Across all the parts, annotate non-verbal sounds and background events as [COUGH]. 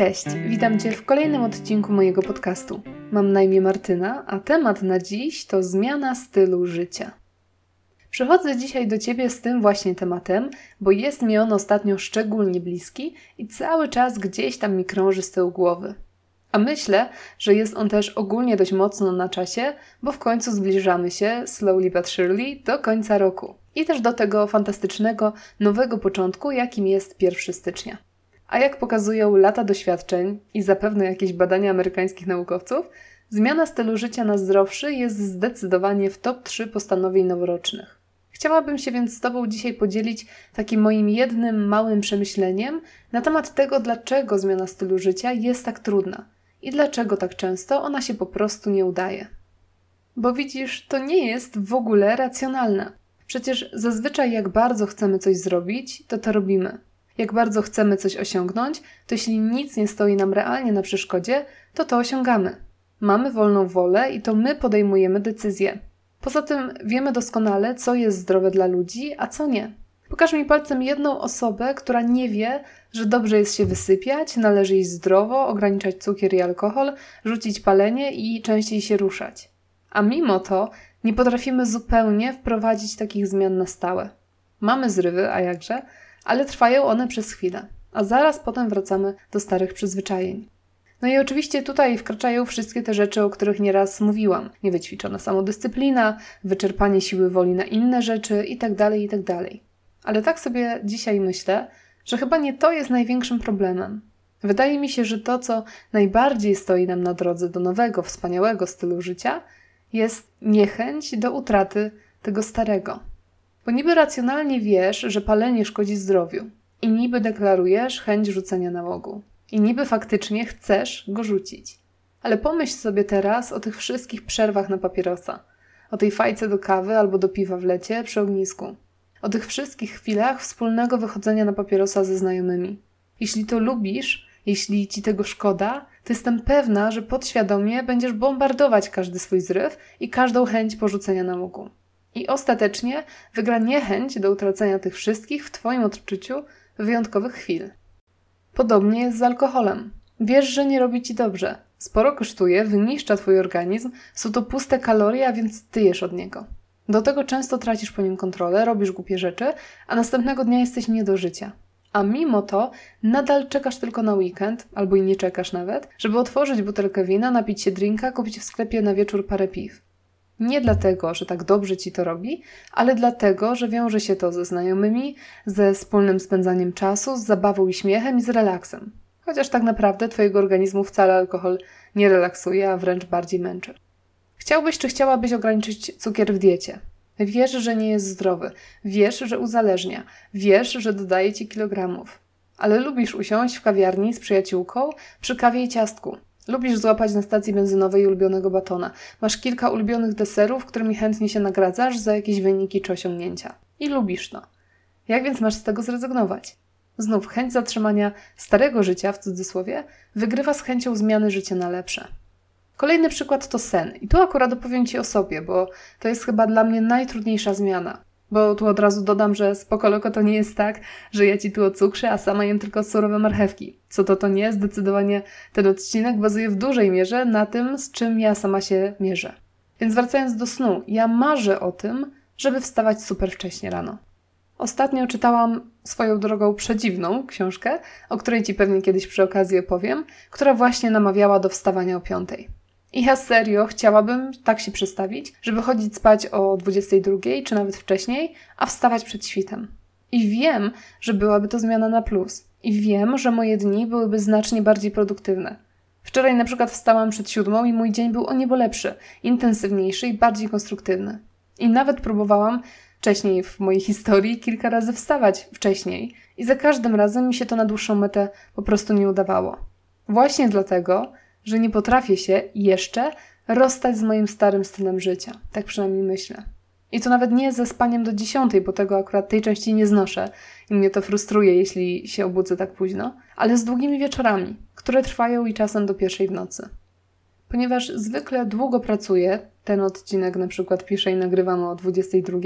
Cześć, witam Cię w kolejnym odcinku mojego podcastu. Mam na imię Martyna, a temat na dziś to zmiana stylu życia. Przychodzę dzisiaj do Ciebie z tym właśnie tematem, bo jest mi on ostatnio szczególnie bliski i cały czas gdzieś tam mi krąży z tyłu głowy. A myślę, że jest on też ogólnie dość mocno na czasie, bo w końcu zbliżamy się, slowly but surely, do końca roku. I też do tego fantastycznego, nowego początku, jakim jest 1 stycznia. A jak pokazują lata doświadczeń i zapewne jakieś badania amerykańskich naukowców, zmiana stylu życia na zdrowszy jest zdecydowanie w top 3 postanowień noworocznych. Chciałabym się więc z Tobą dzisiaj podzielić takim moim jednym małym przemyśleniem na temat tego, dlaczego zmiana stylu życia jest tak trudna i dlaczego tak często ona się po prostu nie udaje. Bo widzisz, to nie jest w ogóle racjonalne. Przecież zazwyczaj, jak bardzo chcemy coś zrobić, to to robimy. Jak bardzo chcemy coś osiągnąć, to jeśli nic nie stoi nam realnie na przeszkodzie, to to osiągamy. Mamy wolną wolę i to my podejmujemy decyzje. Poza tym wiemy doskonale, co jest zdrowe dla ludzi, a co nie. Pokaż mi palcem jedną osobę, która nie wie, że dobrze jest się wysypiać, należy jeść zdrowo, ograniczać cukier i alkohol, rzucić palenie i częściej się ruszać. A mimo to nie potrafimy zupełnie wprowadzić takich zmian na stałe. Mamy zrywy, a jakże, ale trwają one przez chwilę, a zaraz potem wracamy do starych przyzwyczajeń. No i oczywiście tutaj wkraczają wszystkie te rzeczy, o których nieraz mówiłam. Niewyćwiczona samodyscyplina, wyczerpanie siły woli na inne rzeczy itd., tak itd. Ale tak sobie dzisiaj myślę, że chyba nie to jest największym problemem. Wydaje mi się, że to, co najbardziej stoi nam na drodze do nowego, wspaniałego stylu życia, jest niechęć do utraty tego starego. Bo niby racjonalnie wiesz, że palenie szkodzi zdrowiu i niby deklarujesz chęć rzucenia nałogu. I niby faktycznie chcesz go rzucić. Ale pomyśl sobie teraz o tych wszystkich przerwach na papierosa. O tej fajce do kawy albo do piwa w lecie przy ognisku. O tych wszystkich chwilach wspólnego wychodzenia na papierosa ze znajomymi. Jeśli to lubisz, jeśli ci tego szkoda, to jestem pewna, że podświadomie będziesz bombardować każdy swój zryw i każdą chęć porzucenia nałogu. I ostatecznie wygra niechęć do utracenia tych wszystkich w Twoim odczuciu wyjątkowych chwil. Podobnie jest z alkoholem. Wiesz, że nie robi ci dobrze. Sporo kosztuje, wyniszcza twój organizm, są to puste kalorie, a więc ty jesz od niego. Do tego często tracisz po nim kontrolę, robisz głupie rzeczy, a następnego dnia jesteś nie do życia. A mimo to nadal czekasz tylko na weekend, albo i nie czekasz nawet, żeby otworzyć butelkę wina, napić się drinka, kupić w sklepie na wieczór parę piw. Nie dlatego, że tak dobrze ci to robi, ale dlatego, że wiąże się to ze znajomymi, ze wspólnym spędzaniem czasu, z zabawą i śmiechem i z relaksem. Chociaż tak naprawdę Twojego organizmu wcale alkohol nie relaksuje, a wręcz bardziej męczy. Chciałbyś czy chciałabyś ograniczyć cukier w diecie? Wiesz, że nie jest zdrowy, wiesz, że uzależnia, wiesz, że dodaje ci kilogramów. Ale lubisz usiąść w kawiarni z przyjaciółką przy kawie i ciastku, Lubisz złapać na stacji benzynowej ulubionego batona. Masz kilka ulubionych deserów, którymi chętnie się nagradzasz za jakieś wyniki czy osiągnięcia. I lubisz to. Jak więc masz z tego zrezygnować? Znów chęć zatrzymania starego życia, w cudzysłowie, wygrywa z chęcią zmiany życia na lepsze. Kolejny przykład to sen. I tu akurat opowiem Ci o sobie, bo to jest chyba dla mnie najtrudniejsza zmiana. Bo tu od razu dodam, że spokoloko to nie jest tak, że ja ci tu ocukrzę, a sama jem tylko surowe marchewki. Co to to nie? Zdecydowanie ten odcinek bazuje w dużej mierze na tym, z czym ja sama się mierzę. Więc wracając do snu, ja marzę o tym, żeby wstawać super wcześnie rano. Ostatnio czytałam swoją drogą przedziwną książkę, o której Ci pewnie kiedyś przy okazji opowiem, która właśnie namawiała do wstawania o piątej. I ja serio chciałabym tak się przestawić, żeby chodzić spać o 22 czy nawet wcześniej, a wstawać przed świtem. I wiem, że byłaby to zmiana na plus. I wiem, że moje dni byłyby znacznie bardziej produktywne. Wczoraj na przykład wstałam przed siódmą i mój dzień był o niebo lepszy, intensywniejszy i bardziej konstruktywny. I nawet próbowałam wcześniej w mojej historii kilka razy wstawać wcześniej i za każdym razem mi się to na dłuższą metę po prostu nie udawało. Właśnie dlatego, że nie potrafię się jeszcze rozstać z moim starym stylem życia. Tak przynajmniej myślę. I to nawet nie ze spaniem do dziesiątej, bo tego akurat tej części nie znoszę i mnie to frustruje, jeśli się obudzę tak późno, ale z długimi wieczorami, które trwają i czasem do pierwszej w nocy. ponieważ zwykle długo pracuję, ten odcinek na przykład piszę i nagrywam o 22,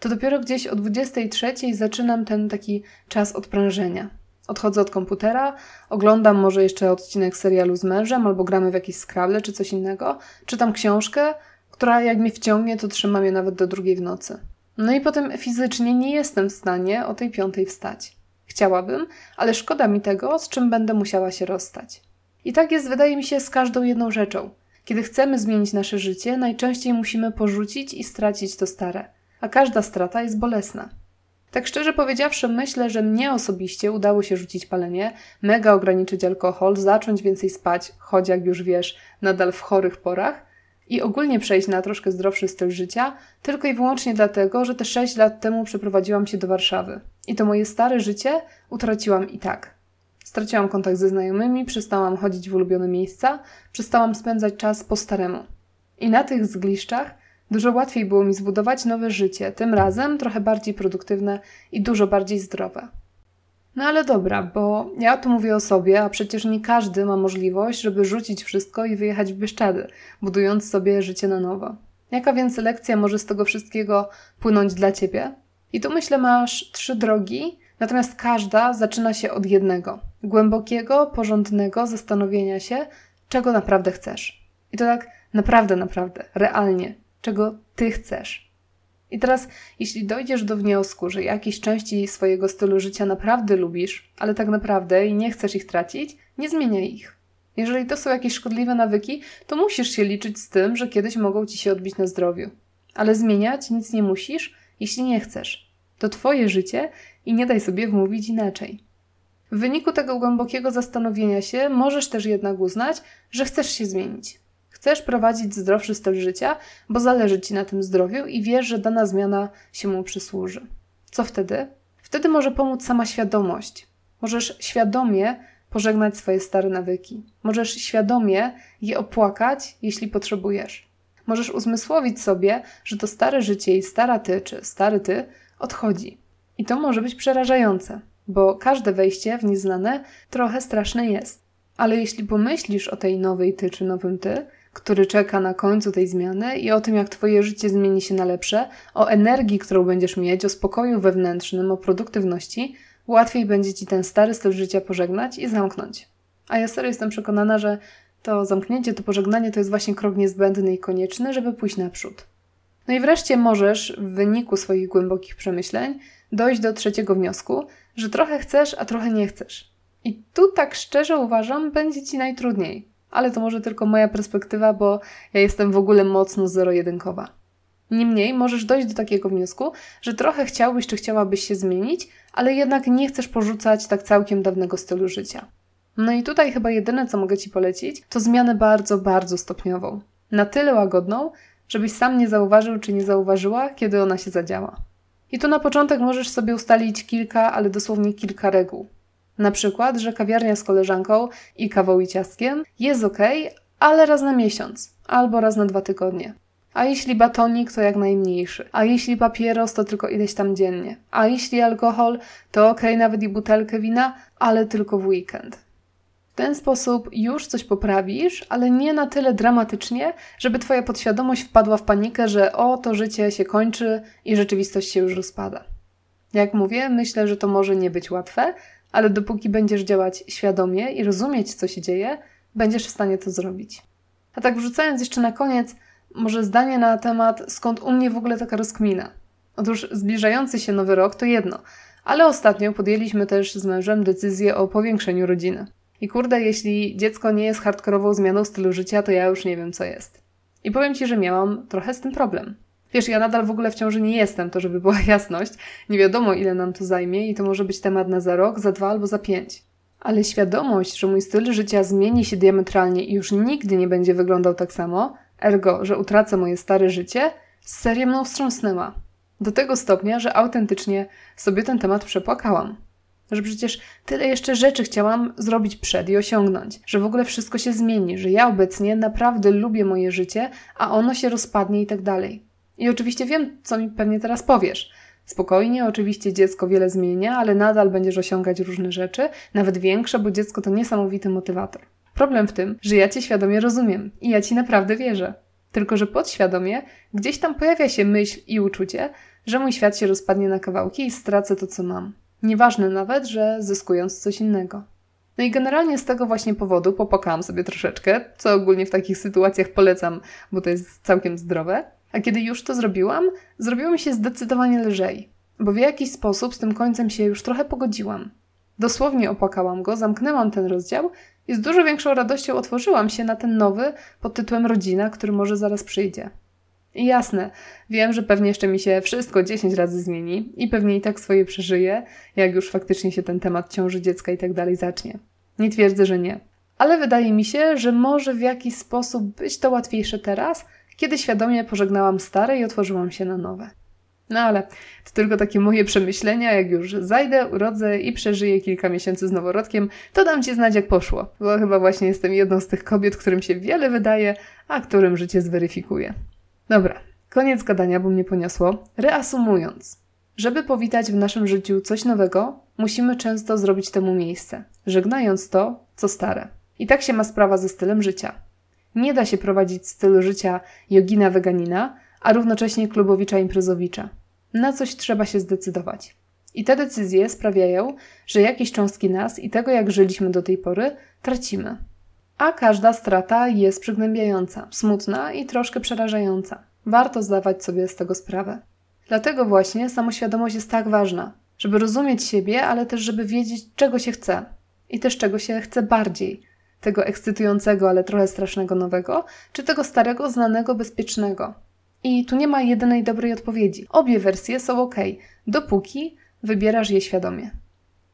to dopiero gdzieś o 23 zaczynam ten taki czas odprężenia. Odchodzę od komputera, oglądam może jeszcze odcinek serialu z mężem, albo gramy w jakieś Scrabble czy coś innego, czytam książkę, która jak mnie wciągnie, to trzyma mnie nawet do drugiej w nocy. No i potem fizycznie nie jestem w stanie o tej piątej wstać. Chciałabym, ale szkoda mi tego, z czym będę musiała się rozstać. I tak jest, wydaje mi się, z każdą jedną rzeczą. Kiedy chcemy zmienić nasze życie, najczęściej musimy porzucić i stracić to stare, a każda strata jest bolesna. Tak szczerze powiedziawszy, myślę, że mnie osobiście udało się rzucić palenie, mega ograniczyć alkohol, zacząć więcej spać, choć jak już wiesz, nadal w chorych porach, i ogólnie przejść na troszkę zdrowszy styl życia, tylko i wyłącznie dlatego, że te 6 lat temu przeprowadziłam się do Warszawy. I to moje stare życie utraciłam i tak. Straciłam kontakt ze znajomymi, przestałam chodzić w ulubione miejsca, przestałam spędzać czas po staremu. I na tych zgliszczach dużo łatwiej było mi zbudować nowe życie, tym razem trochę bardziej produktywne i dużo bardziej zdrowe. No ale dobra, bo ja tu mówię o sobie, a przecież nie każdy ma możliwość, żeby rzucić wszystko i wyjechać w Bieszczady, budując sobie życie na nowo. Jaka więc lekcja może z tego wszystkiego płynąć dla ciebie? I tu myślę, masz trzy drogi, natomiast każda zaczyna się od jednego głębokiego, porządnego zastanowienia się, czego naprawdę chcesz. I to tak naprawdę, naprawdę, realnie, czego ty chcesz. I teraz, jeśli dojdziesz do wniosku, że jakieś części swojego stylu życia naprawdę lubisz, ale tak naprawdę i nie chcesz ich tracić, nie zmieniaj ich. Jeżeli to są jakieś szkodliwe nawyki, to musisz się liczyć z tym, że kiedyś mogą ci się odbić na zdrowiu. Ale zmieniać nic nie musisz, jeśli nie chcesz. To twoje życie i nie daj sobie wmówić inaczej. W wyniku tego głębokiego zastanowienia się możesz też jednak uznać, że chcesz się zmienić. Chcesz prowadzić zdrowszy styl życia, bo zależy Ci na tym zdrowiu i wiesz, że dana zmiana się mu przysłuży. Co wtedy? Wtedy może pomóc sama świadomość. Możesz świadomie pożegnać swoje stare nawyki. Możesz świadomie je opłakać, jeśli potrzebujesz. Możesz uzmysłowić sobie, że to stare życie i stara ty czy stary ty odchodzi. I to może być przerażające, bo każde wejście w nieznane trochę straszne jest. Ale jeśli pomyślisz o tej nowej ty czy nowym ty, który czeka na końcu tej zmiany i o tym, jak Twoje życie zmieni się na lepsze, o energii, którą będziesz mieć, o spokoju wewnętrznym, o produktywności, łatwiej będzie Ci ten stary styl życia pożegnać i zamknąć. A ja serio jestem przekonana, że to zamknięcie, to pożegnanie to jest właśnie krok niezbędny i konieczny, żeby pójść naprzód. No i wreszcie możesz w wyniku swoich głębokich przemyśleń dojść do trzeciego wniosku, że trochę chcesz, a trochę nie chcesz. I tu tak szczerze uważam, będzie Ci najtrudniej ale to może tylko moja perspektywa, bo ja jestem w ogóle mocno zero-jedynkowa. Niemniej możesz dojść do takiego wniosku, że trochę chciałbyś czy chciałabyś się zmienić, ale jednak nie chcesz porzucać tak całkiem dawnego stylu życia. No i tutaj chyba jedyne, co mogę Ci polecić, to zmianę bardzo, bardzo stopniową. Na tyle łagodną, żebyś sam nie zauważył czy nie zauważyła, kiedy ona się zadziała. I tu na początek możesz sobie ustalić kilka, ale dosłownie kilka reguł. Na przykład, że kawiarnia z koleżanką i kawą i ciastkiem jest ok, ale raz na miesiąc albo raz na dwa tygodnie. A jeśli batonik, to jak najmniejszy. A jeśli papieros, to tylko ileś tam dziennie. A jeśli alkohol, to ok, nawet i butelkę wina, ale tylko w weekend. W ten sposób już coś poprawisz, ale nie na tyle dramatycznie, żeby Twoja podświadomość wpadła w panikę, że o, to życie się kończy i rzeczywistość się już rozpada. Jak mówię, myślę, że to może nie być łatwe, ale dopóki będziesz działać świadomie i rozumieć, co się dzieje, będziesz w stanie to zrobić. A tak wrzucając jeszcze na koniec, może zdanie na temat, skąd u mnie w ogóle taka rozkmina. Otóż zbliżający się nowy rok to jedno, ale ostatnio podjęliśmy też z mężem decyzję o powiększeniu rodziny. I kurde, jeśli dziecko nie jest hardkorową zmianą stylu życia, to ja już nie wiem, co jest. I powiem Ci, że miałam trochę z tym problem. Wiesz, ja nadal w ogóle w ciąży nie jestem, to żeby była [LAUGHS] jasność. Nie wiadomo, ile nam to zajmie i to może być temat na za rok, za dwa albo za pięć. Ale świadomość, że mój styl życia zmieni się diametralnie i już nigdy nie będzie wyglądał tak samo, ergo, że utracę moje stare życie, serio mną wstrząsnęła. Do tego stopnia, że autentycznie sobie ten temat przepłakałam. Że przecież tyle jeszcze rzeczy chciałam zrobić przed i osiągnąć, że w ogóle wszystko się zmieni, że ja obecnie naprawdę lubię moje życie, a ono się rozpadnie i tak dalej. I oczywiście wiem, co mi pewnie teraz powiesz. Spokojnie, oczywiście dziecko wiele zmienia, ale nadal będziesz osiągać różne rzeczy, nawet większe, bo dziecko to niesamowity motywator. Problem w tym, że ja cię świadomie rozumiem i ja ci naprawdę wierzę. Tylko, że podświadomie gdzieś tam pojawia się myśl i uczucie, że mój świat się rozpadnie na kawałki i stracę to, co mam. Nieważne nawet, że zyskując coś innego. No i generalnie z tego właśnie powodu popokałam sobie troszeczkę, co ogólnie w takich sytuacjach polecam, bo to jest całkiem zdrowe. A kiedy już to zrobiłam, zrobiło mi się zdecydowanie lżej, bo w jakiś sposób z tym końcem się już trochę pogodziłam. Dosłownie opłakałam go, zamknęłam ten rozdział i z dużo większą radością otworzyłam się na ten nowy pod tytułem Rodzina, który może zaraz przyjdzie. I jasne, wiem, że pewnie jeszcze mi się wszystko 10 razy zmieni i pewnie i tak swoje przeżyję, jak już faktycznie się ten temat ciąży dziecka i tak dalej zacznie. Nie twierdzę, że nie. Ale wydaje mi się, że może w jakiś sposób być to łatwiejsze teraz, kiedy świadomie pożegnałam stare i otworzyłam się na nowe. No ale to tylko takie moje przemyślenia. Jak już zajdę, urodzę i przeżyję kilka miesięcy z noworodkiem, to dam Ci znać, jak poszło. Bo chyba właśnie jestem jedną z tych kobiet, którym się wiele wydaje, a którym życie zweryfikuje. Dobra, koniec gadania, bo mnie poniosło. Reasumując, żeby powitać w naszym życiu coś nowego, musimy często zrobić temu miejsce, żegnając to, co stare. I tak się ma sprawa ze stylem życia. Nie da się prowadzić stylu życia jogina weganina, a równocześnie klubowicza imprezowicza. Na coś trzeba się zdecydować. I te decyzje sprawiają, że jakieś cząstki nas i tego, jak żyliśmy do tej pory, tracimy. A każda strata jest przygnębiająca, smutna i troszkę przerażająca. Warto zdawać sobie z tego sprawę. Dlatego właśnie samoświadomość jest tak ważna, żeby rozumieć siebie, ale też żeby wiedzieć, czego się chce. I też czego się chce bardziej. Tego ekscytującego, ale trochę strasznego nowego, czy tego starego, znanego, bezpiecznego. I tu nie ma jedynej dobrej odpowiedzi. Obie wersje są ok, dopóki wybierasz je świadomie.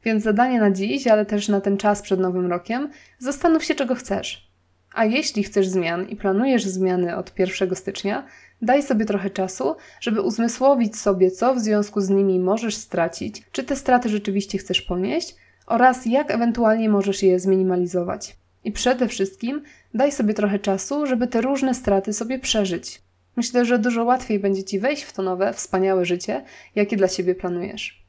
Więc zadanie na dziś, ale też na ten czas przed Nowym Rokiem, zastanów się, czego chcesz. A jeśli chcesz zmian i planujesz zmiany od 1 stycznia, daj sobie trochę czasu, żeby uzmysłowić sobie, co w związku z nimi możesz stracić, czy te straty rzeczywiście chcesz ponieść oraz jak ewentualnie możesz je zminimalizować. I przede wszystkim daj sobie trochę czasu, żeby te różne straty sobie przeżyć. Myślę, że dużo łatwiej będzie Ci wejść w to nowe, wspaniałe życie, jakie dla siebie planujesz.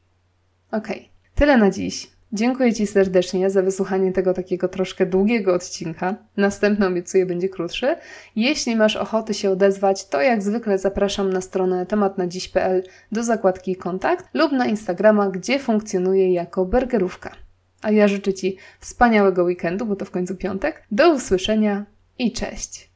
Okay. tyle na dziś. Dziękuję Ci serdecznie za wysłuchanie tego takiego troszkę długiego odcinka. Następny obiecuję będzie krótszy. Jeśli masz ochotę się odezwać, to jak zwykle zapraszam na stronę tematnadziś.pl do zakładki kontakt lub na Instagrama, gdzie funkcjonuje jako burgerówka. A ja życzę Ci wspaniałego weekendu, bo to w końcu piątek. Do usłyszenia i cześć!